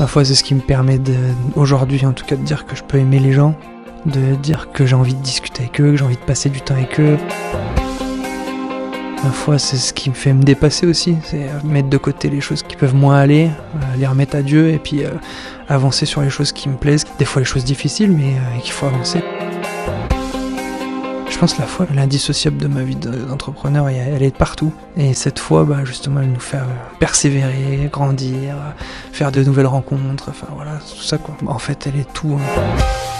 Ma foi, c'est ce qui me permet aujourd'hui en tout cas de dire que je peux aimer les gens, de dire que j'ai envie de discuter avec eux, que j'ai envie de passer du temps avec eux. Ma foi, c'est ce qui me fait me dépasser aussi, c'est mettre de côté les choses qui peuvent moins aller, euh, les remettre à Dieu et puis euh, avancer sur les choses qui me plaisent, des fois les choses difficiles, mais euh, qu'il faut avancer. Je pense que la foi, elle est indissociable de ma vie d'entrepreneur elle est partout. Et cette foi, bah, justement, elle nous fait persévérer, grandir, faire de nouvelles rencontres, enfin voilà, tout ça quoi. En fait, elle est tout. hein.